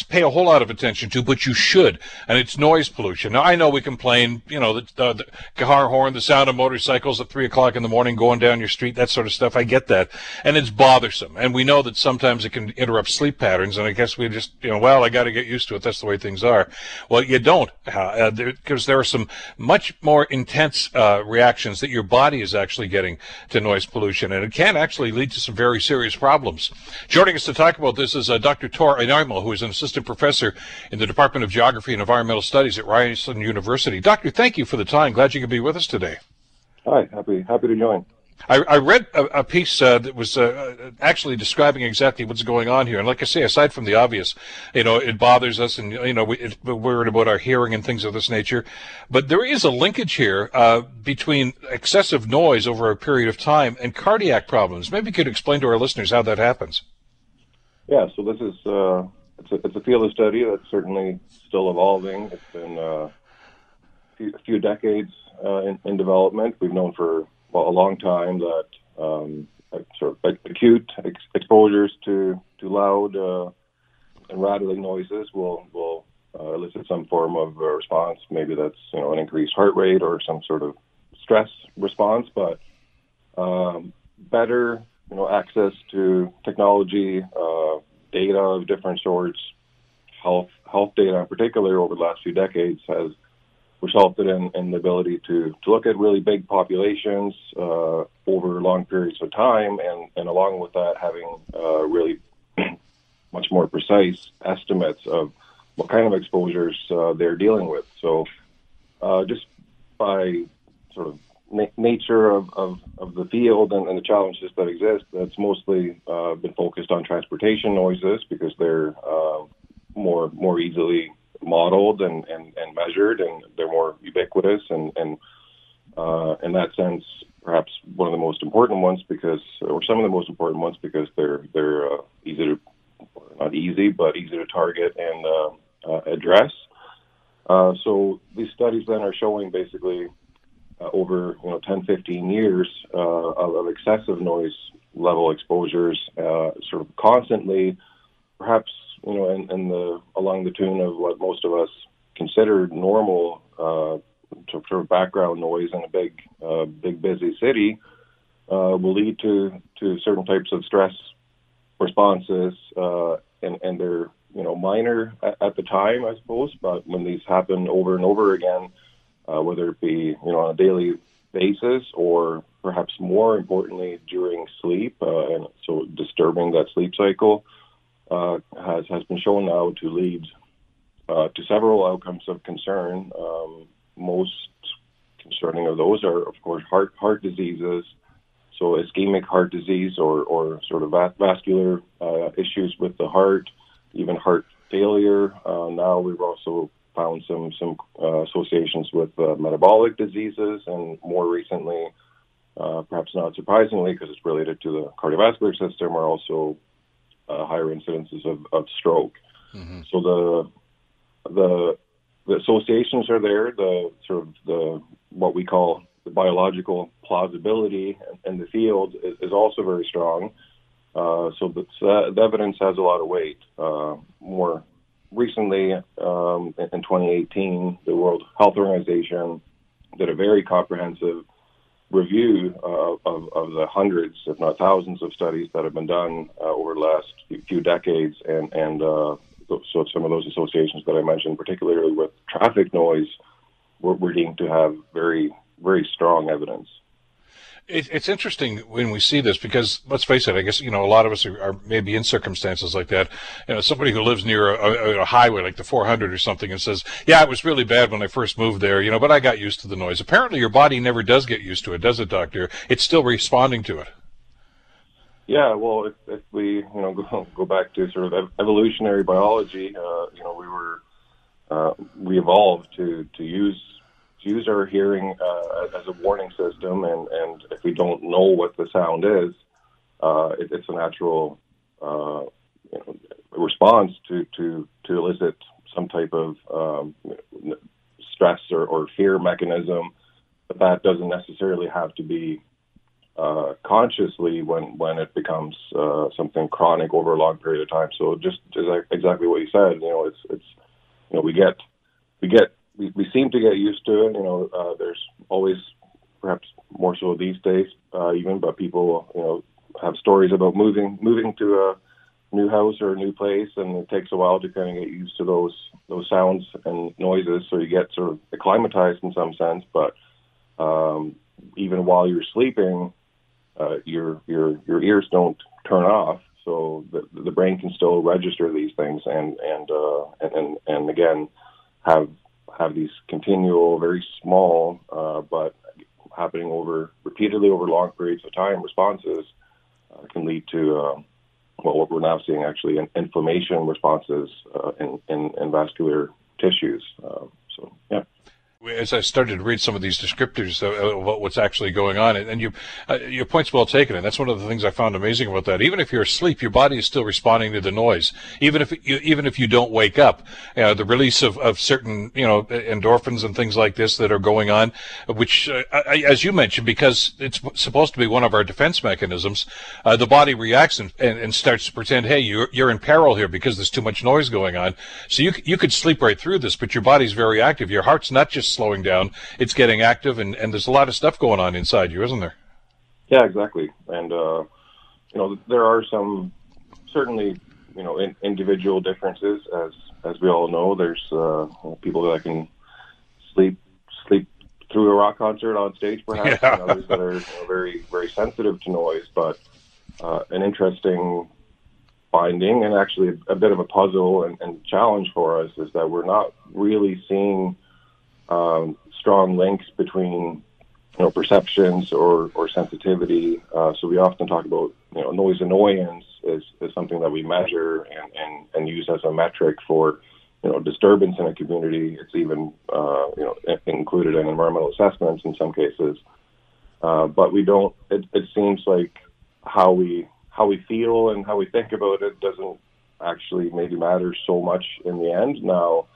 pay a whole lot of attention to, but you should, and it's noise pollution. Now, I know we complain, you know, the, the, the car horn, the sound of motorcycles at 3 o'clock in the morning going down your street, that sort of stuff. I get that. And it's bothersome. And we know that sometimes it can interrupt sleep patterns, and I guess we just, you know, well, I got to get used to it. That's the way things are. Well, you don't, uh, because there, there, are some much more intense uh, reactions that your body is actually getting to noise pollution, and it can actually lead to some very serious problems. Joining us to talk about this is uh, Dr. Tor Oiamo, who is an an assistant professor in the Department of Geography and Environmental Studies at Ryerson University. Doctor, thank you for the time. Glad you could be with us today. Hi, happy happy to join. I, I read a, a piece uh, that was uh, actually describing exactly what's going on here, and like I say, aside from the obvious, you know, it bothers us, and you know, we, it, we're worried about our hearing and things of this nature. But there is a linkage here uh, between excessive noise over a period of time and cardiac problems. Maybe you could explain to our listeners how that happens. Yeah, so this is uh, it's a, it's a field of study that's certainly still evolving. It's been uh, a few, a few decades uh, in, in development. We've known for well, a long time that um, sort of acute ex- exposures to to loud uh, and rattling noises will will uh, elicit some form of response. Maybe that's you know an increased heart rate or some sort of stress response. But um, better you know access to technology, uh, data of different sorts, health health data in particular over the last few decades has resulted in, in the ability to, to look at really big populations uh, over long periods of time, and, and along with that, having uh, really much more precise estimates of what kind of exposures uh, they're dealing with. So, uh, just by sort of na- nature of, of, of, the field and, and, the challenges that exist, that's mostly uh, been focused on transportation noises because they're uh, more more easily modeled and, and, and measured, and they're more ubiquitous. And, and uh, in that sense, perhaps one of the most important ones because, or some of the most important ones because they're they're uh, easy to, not easy, but easy to target and uh, uh address. Uh, so these studies then are showing basically uh, over you know 10, 15 years of, of, excessive noise level exposures, sort of constantly, perhaps you know, in the along the tune of what most of us consider normal uh, sort of background noise in a big, uh, big busy city, uh, will lead to to certain types of stress responses, uh, and and they're you know minor at, at, the time, I suppose, but when these happen over and over again, uh, whether it be you know on a daily basis or perhaps more importantly during sleep, uh, and so disturbing that sleep cycle has has been shown now to lead uh, to several outcomes of concern. Um, most concerning of those are, of course, heart heart diseases, so ischemic heart disease or or sort of vascular uh, issues with the heart, even heart failure. Uh, now we've also found some some uh, associations with uh, metabolic diseases, and more recently. Uh, perhaps not surprisingly, because it's related to the cardiovascular system, are also uh, higher incidences of, of stroke. Mm-hmm. So the the the associations are there. The sort of the what we call the biological plausibility in, the field is, is, also very strong. Uh, so, the, so the evidence has a lot of weight. Uh, more recently, um, in, in 2018, the World Health Organization did a very comprehensive review uh, of, of the hundreds, if not thousands, of studies that have been done uh, over the last few decades, and and uh, so some of those associations that I mentioned, particularly with traffic noise, were, were deemed to have very very strong evidence it's interesting when we see this because let's face it, I guess you know a lot of us are, are maybe in circumstances like that. You know, somebody who lives near a, a, highway like the 400 or something and says, "Yeah, it was really bad when I first moved there," you know, but I got used to the noise. Apparently, your body never does get used to it, does it, Doctor? It's still responding to it. Yeah, well, if, if we you know go, go back to sort of evolutionary biology, uh, you know, we were uh, we evolved to to use use our hearing uh, as a warning system, and, and if we don't know what the sound is, uh, it, it's a natural uh, you know, response to, to, to elicit some type of um, stress or, or fear mechanism. But that doesn't necessarily have to be uh, consciously when when it becomes uh, something chronic over a long period of time. So just, exactly what you said, you know, it's it's you know we get we get we, we seem to get used to it. You know, uh, there's always perhaps more so these days uh, even, but people you know have stories about moving moving to a new house or a new place, and it takes a while to kind of get used to those those sounds and noises. So you get sort of acclimatized in some sense, but um, even while you're sleeping, uh, your your your ears don't turn off. so the, the brain can still register these things and and uh, and, and and again have have these continual, very small, uh, but happening over repeatedly over long periods of time responses uh, can lead to uh, well, what we're now seeing actually in inflammation responses uh, in, in, in vascular tissues. Uh, so yeah as I started to read some of these descriptors of what's actually going on, and you, uh, your point's well taken, and that's one of the things I found amazing about that. Even if you're asleep, your body is still responding to the noise. Even if you, even if you don't wake up, the release of, of certain you know endorphins and things like this that are going on, which, uh, I, as you mentioned, because it's supposed to be one of our defense mechanisms, uh, the body reacts and, and, and, starts to pretend, hey, you're you're in peril here because there's too much noise going on. So you you could sleep right through this, but your body's very active. Your heart's not just slowing down; it's getting active, and, and there's a lot of stuff going on inside you, isn't there? Yeah, exactly. And uh, you know, there are some certainly you know in, individual differences, as as we all know. There's uh, people that can sleep sleep through a rock concert on stage, perhaps, yeah. and others that are you know, very very sensitive to noise. But uh, an interesting finding, and actually a, a bit of a puzzle and, and, challenge for us, is that we're not really seeing um, strong links between you know perceptions or or sensitivity. Uh, so we often talk about you know noise annoyance is, is something that we measure and, and, and use as a metric for you know disturbance in a community. It's even uh, you know included in environmental assessments in some cases. Uh, but we don't. It, it seems like how we how we feel and how we think about it doesn't actually maybe matter so much in the end. Now,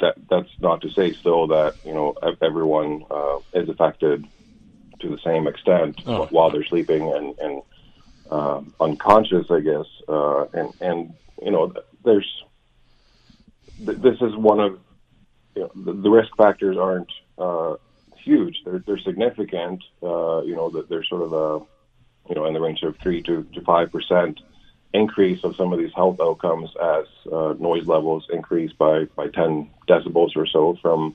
that that's not to say still that you know everyone uh, is affected to the same extent oh. while they're sleeping and and uh, unconscious, I guess. Uh, and and you know, there's th- this is one of you know, the, the risk factors aren't uh, huge. They're they're significant. Uh, you know that they're sort of a you know in the range of three to to five percent increase of some of these health outcomes as uh, noise levels increase by, by 10 decibels or so from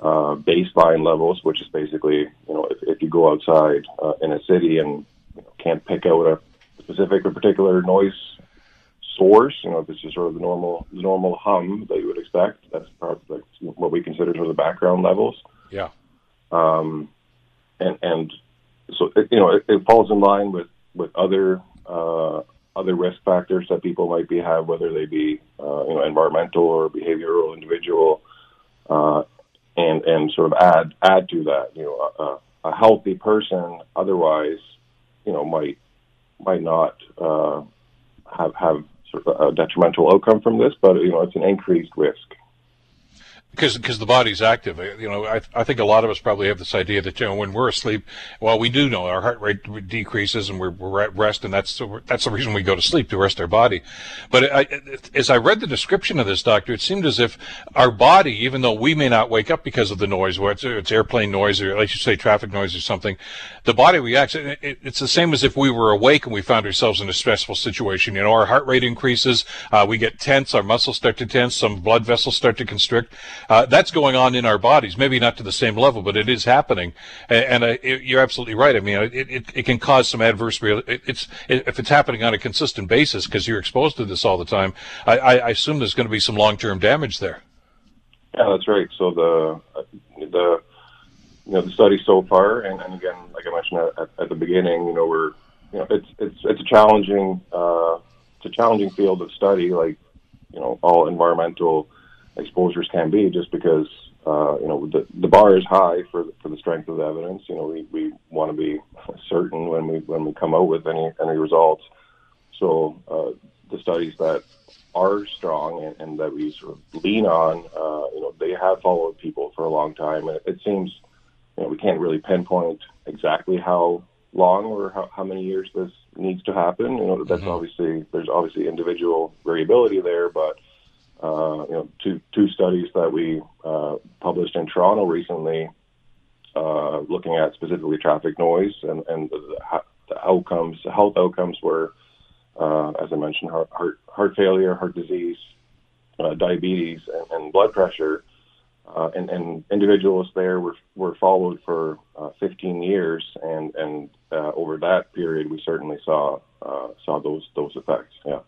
uh, baseline levels, which is basically, you know, if, if you go outside uh, in a city and you know, can't pick out a specific or particular noise source, you know, this is sort of the normal the normal hum that you would expect. That's part of what we consider sort of the background levels. Yeah. Um, and and so it, you know it, it falls in line with with other uh, other risk factors that people might be have, whether they be uh, you know environmental or behavioral, individual, uh, and and sort of add add to that. You know, a, a healthy person otherwise, you know, might might not uh, have have sort of a detrimental outcome from this, but you know, it's an increased risk because because the body's active. You know, I I think a lot of us probably have this idea that you know when we're asleep, well, we do know our heart rate decreases and we're, we're at rest, and that's the, that's the reason we go to sleep to rest our body. But I, as I read the description of this, doctor, it seemed as if our body, even though we may not wake up because of the noise, whether it's, it's airplane noise or like you say, traffic noise or something, the body reacts. It, it, it's the same as if we were awake and we found ourselves in a stressful situation. You know, our heart rate increases, uh, we get tense, our muscles start to tense, some blood vessels start to constrict. Uh, that's going on in our bodies, maybe not to the same level, but it is happening. And, and uh, it, you're absolutely right. I mean, it, it, it can cause some adverse. Real, it's if it's happening on a consistent basis because you're exposed to this all the time. I, I, I assume there's going to be some long-term damage there. Yeah, that's right. So the the you know the study so far, and, and again, like I mentioned at, at, the beginning, you know, we're you know it's it's it's a challenging uh, it's a challenging field of study, like you know all environmental exposures can be, just because uh, you know the the bar is high for for the strength of the evidence. You know, we, we want to be certain when we when we come out with any any results. So uh, the studies that are strong and, and, that we sort of lean on, uh, you know, they have followed people for a long time, and it, it seems you know we can't really pinpoint exactly how long or how, how many years this needs to happen. You know, that's mm-hmm. obviously there's obviously individual variability there, but uh, you know, two two studies that we uh, published in Toronto recently, uh, looking at specifically traffic noise and and the, the outcomes, the health outcomes were, uh, as I mentioned, heart heart, heart failure, heart disease, uh, diabetes, and, and, blood pressure. Uh, and, and, individuals there were, were followed for 15 years, and and over that period, we certainly saw saw those those effects. Yeah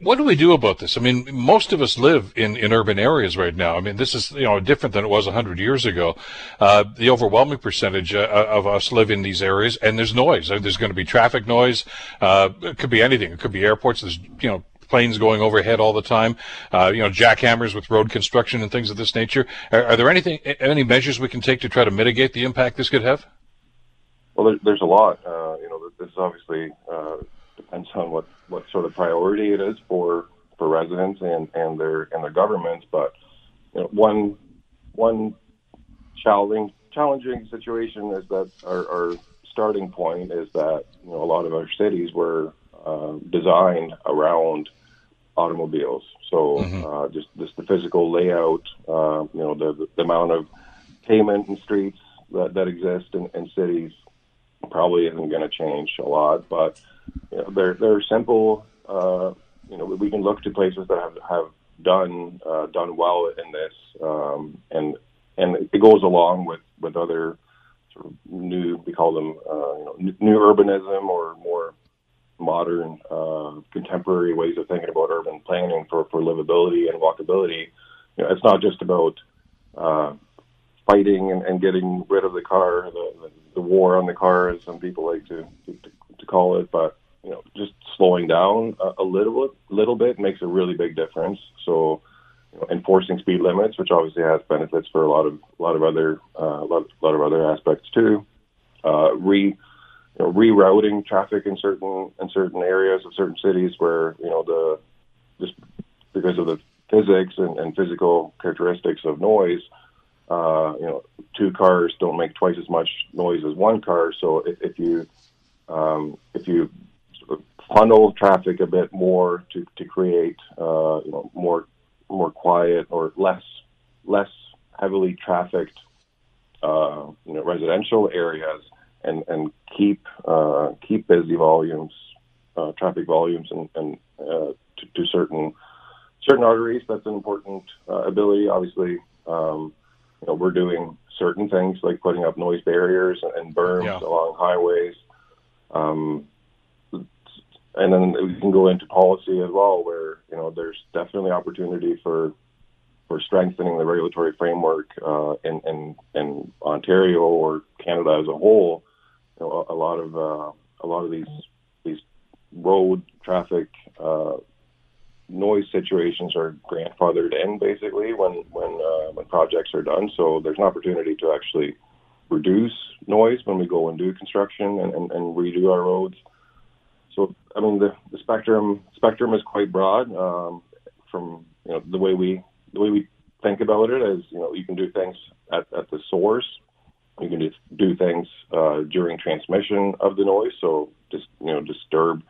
what do we do about this? I mean, most of us live in, in urban areas right now. I mean, this is you know different than it was hundred years ago. Uh, the overwhelming percentage uh, of us live in these areas, and there's noise. There's going to be traffic noise. Uh, it could be anything. It could be airports. There's you know planes going overhead all the time. Uh, you know, jackhammers with road construction and things of this nature. Are, are, there anything any measures we can take to try to mitigate the impact this could have? Well, there, there's a lot. Uh, you know, this obviously uh, depends on what what sort of priority it is for for residents and and their and their governments. But you know, one one challenging challenging situation is that our, our starting point is that you know a lot of our cities were uh, designed around automobiles. So mm-hmm. uh, just just the physical layout, uh, you know, the the amount of pavement and streets that, that exist in, in cities probably isn't going to change a lot, but you know, they're they're simple. Uh, you know, we can look to places that have have done uh, done well in this, um, and and it goes along with with other sort of new we call them uh, you know new urbanism or more modern uh, contemporary ways of thinking about urban planning for for livability and walkability. You know, it's not just about uh, fighting and, and getting rid of the car, the, the, war on the car, as some people like to, to call it, but you know, just slowing down a, a little little bit makes a really big difference. So, you know, enforcing speed limits, which obviously has benefits for a lot of a lot of other uh, lot, lot of other aspects too. Uh, re you know, rerouting traffic in certain in certain areas of certain cities where you know the just because of the physics and, and physical characteristics of noise, uh, you know, two cars don't make twice as much noise as one car. So if, if you um, if you funnel traffic a bit more to, to create uh, you know more more quiet or less less heavily trafficked uh, you know residential areas and and keep uh, keep busy volumes uh, traffic volumes and, and uh, to, to, certain certain arteries that's an important uh, ability obviously um, you know we're doing certain things like putting up noise barriers and berms yeah. along highways um, and then we can go into policy as well, where you know there's definitely opportunity for for strengthening the regulatory framework uh, in, in in Ontario or Canada as a whole. You know, a, lot of uh, a lot of these these road traffic uh, noise situations are grandfathered in basically when when uh, when projects are done. So there's an opportunity to actually reduce noise when we go and do construction and, and, and redo our roads so I mean the, the spectrum spectrum is quite broad. Um, from you know the way we the way we think about it is you know you can do things at, at the source. You can just do things uh, during transmission of the noise. So just you know disturb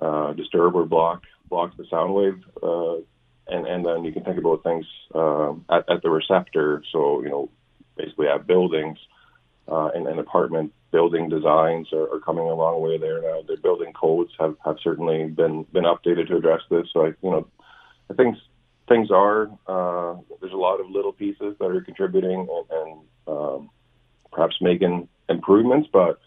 uh, disturb or block block the sound wave. Uh, and, and then you can think about things um, at, at the receptor. So, you know, basically at buildings uh, and, apartment building designs are, are, coming a long way there now. Their building codes have, have certainly been been updated to address this. So I, you know, I think things are uh, there's a lot of little pieces that are contributing and, and um, perhaps making improvements. But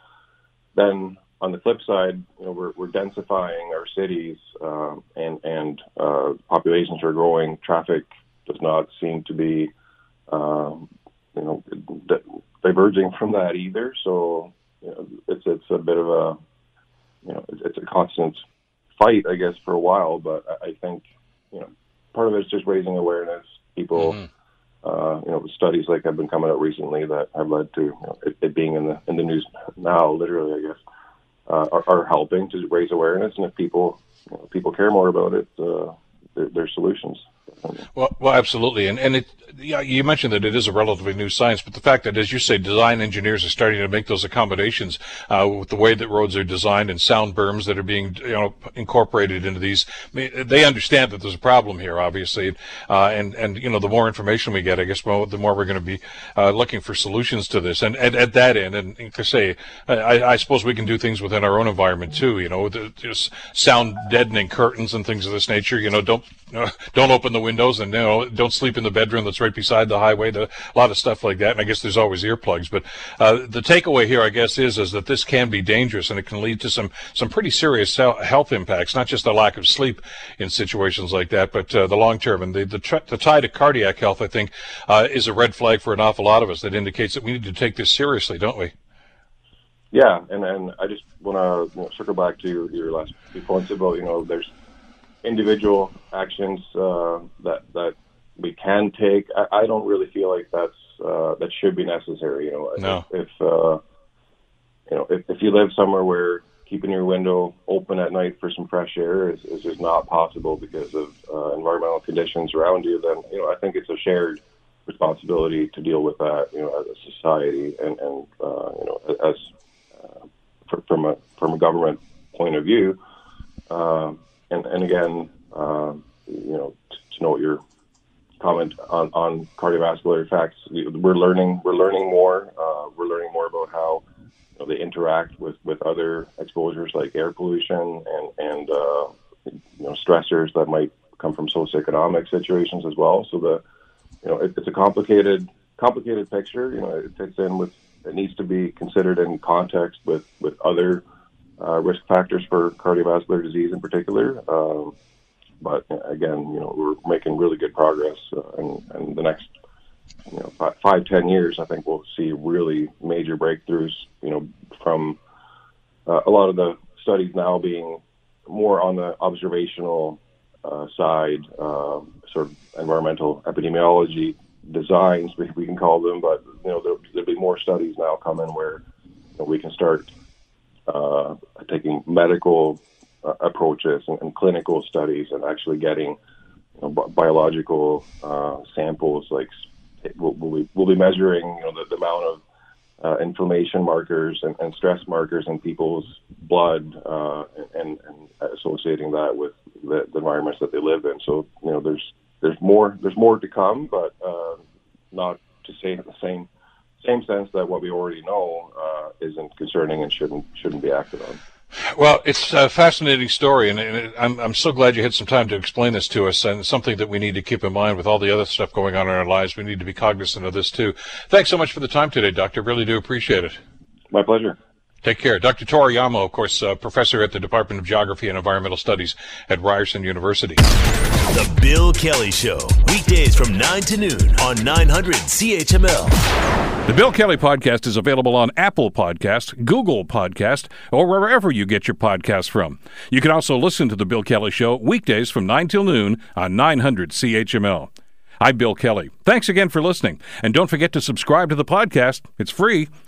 then on the flip side, you know, we're, we're densifying our cities um, and and uh, populations are growing. Traffic does not seem to be um, you know diverging from that either. So you know, it's it's a bit of a you know it's, it's a constant fight, I guess, for a while. But I, I think you know part of it is just raising awareness. People, mm-hmm. uh, you know, studies like have been coming out recently that have led to you know, it, it, being in the in the news now, literally, I guess, uh, are, are, helping to raise awareness. And if people you know, people care more about it, uh, there, there's solutions. Well, well, absolutely, and and it, yeah, you mentioned that it is a relatively new science, but the fact that, as you say, design engineers are starting to make those accommodations uh, with the way that roads are designed and sound berms that are being you know incorporated into these, they understand that there's a problem here, obviously, uh, and and you know the more information we get, I guess, well, the more we're going to be uh, looking for solutions to this, and, at that end, and, and say, I, I, suppose we can do things within our own environment too, you know, just sound deadening curtains and things of this nature, you know, don't don't open the windows and you know don't sleep in the bedroom that's right beside the highway. A lot of stuff like that. And I guess there's always earplugs. But uh, the takeaway here, I guess, is is that this can be dangerous and it can lead to some some pretty serious health impacts. Not just the lack of sleep in situations like that, but uh, the long term and the the, tr- the tie to cardiac health. I think uh, is a red flag for an awful lot of us. That indicates that we need to take this seriously, don't we? Yeah, and and I just want to you know, circle back to your, your last few points about you know there's individual actions uh, that that we can take. I, I, don't really feel like that's uh, that should be necessary. You know, no. if, if uh, you know if, if you live somewhere where keeping your window open at night for some fresh air is, is just not possible because of uh, environmental conditions around you, then you know I think it's a shared responsibility to deal with that. You know, as a society and and uh, you know as from a from a government point of view. Uh, and and again, uh, you know, to, to note your comment on, on cardiovascular effects, we're learning we're learning more. Uh, we're learning more about how you know, they interact with, with other exposures like air pollution and and uh, you know stressors that might come from socioeconomic situations as well. So the you know it, it's a complicated complicated picture. You know, it fits in with it needs to be considered in context with with other uh, risk factors for cardiovascular disease in particular. Um, but again, you know, we're making really good progress, uh, and, and the next you know five, five ten years, I think we'll see really major breakthroughs. You know, from uh, a lot of the studies now being more on the observational uh, side, uh, sort of environmental epidemiology designs, we, we can call them, but you know there, will be more studies now coming where you know, we can start uh, taking medical uh, approaches and, and, clinical studies and actually getting you know, bi- biological uh, samples. Like we'll, we'll, be, we'll be measuring you know the, the amount of uh, inflammation markers and, and, stress markers in people's blood uh, and, and, associating that with the, the environments that they live in. So you know there's there's more there's more to come, but uh, not to say the same same sense that what we already know uh, isn't concerning and shouldn't shouldn't be acted on. Well, it's a fascinating story, and, and I'm, I'm so glad you had some time to explain this to us, and something that we need to keep in mind with all the other stuff going on in our lives. We need to be cognizant of this too. Thanks so much for the time today, Doctor. Really do appreciate it. My pleasure. Take care. Dr. Tor Oiamo, of course, uh, professor at the Department of Geography and Environmental Studies at Ryerson University. The Bill Kelly Show, weekdays from 9 to noon on 900 CHML. The Bill Kelly Podcast is available on Apple Podcast, Google Podcast, or wherever you get your podcasts from. You can also listen to The Bill Kelly Show weekdays from 9 till noon on 900 CHML. I'm Bill Kelly. Thanks again for listening. And don't forget to subscribe to the podcast. It's free,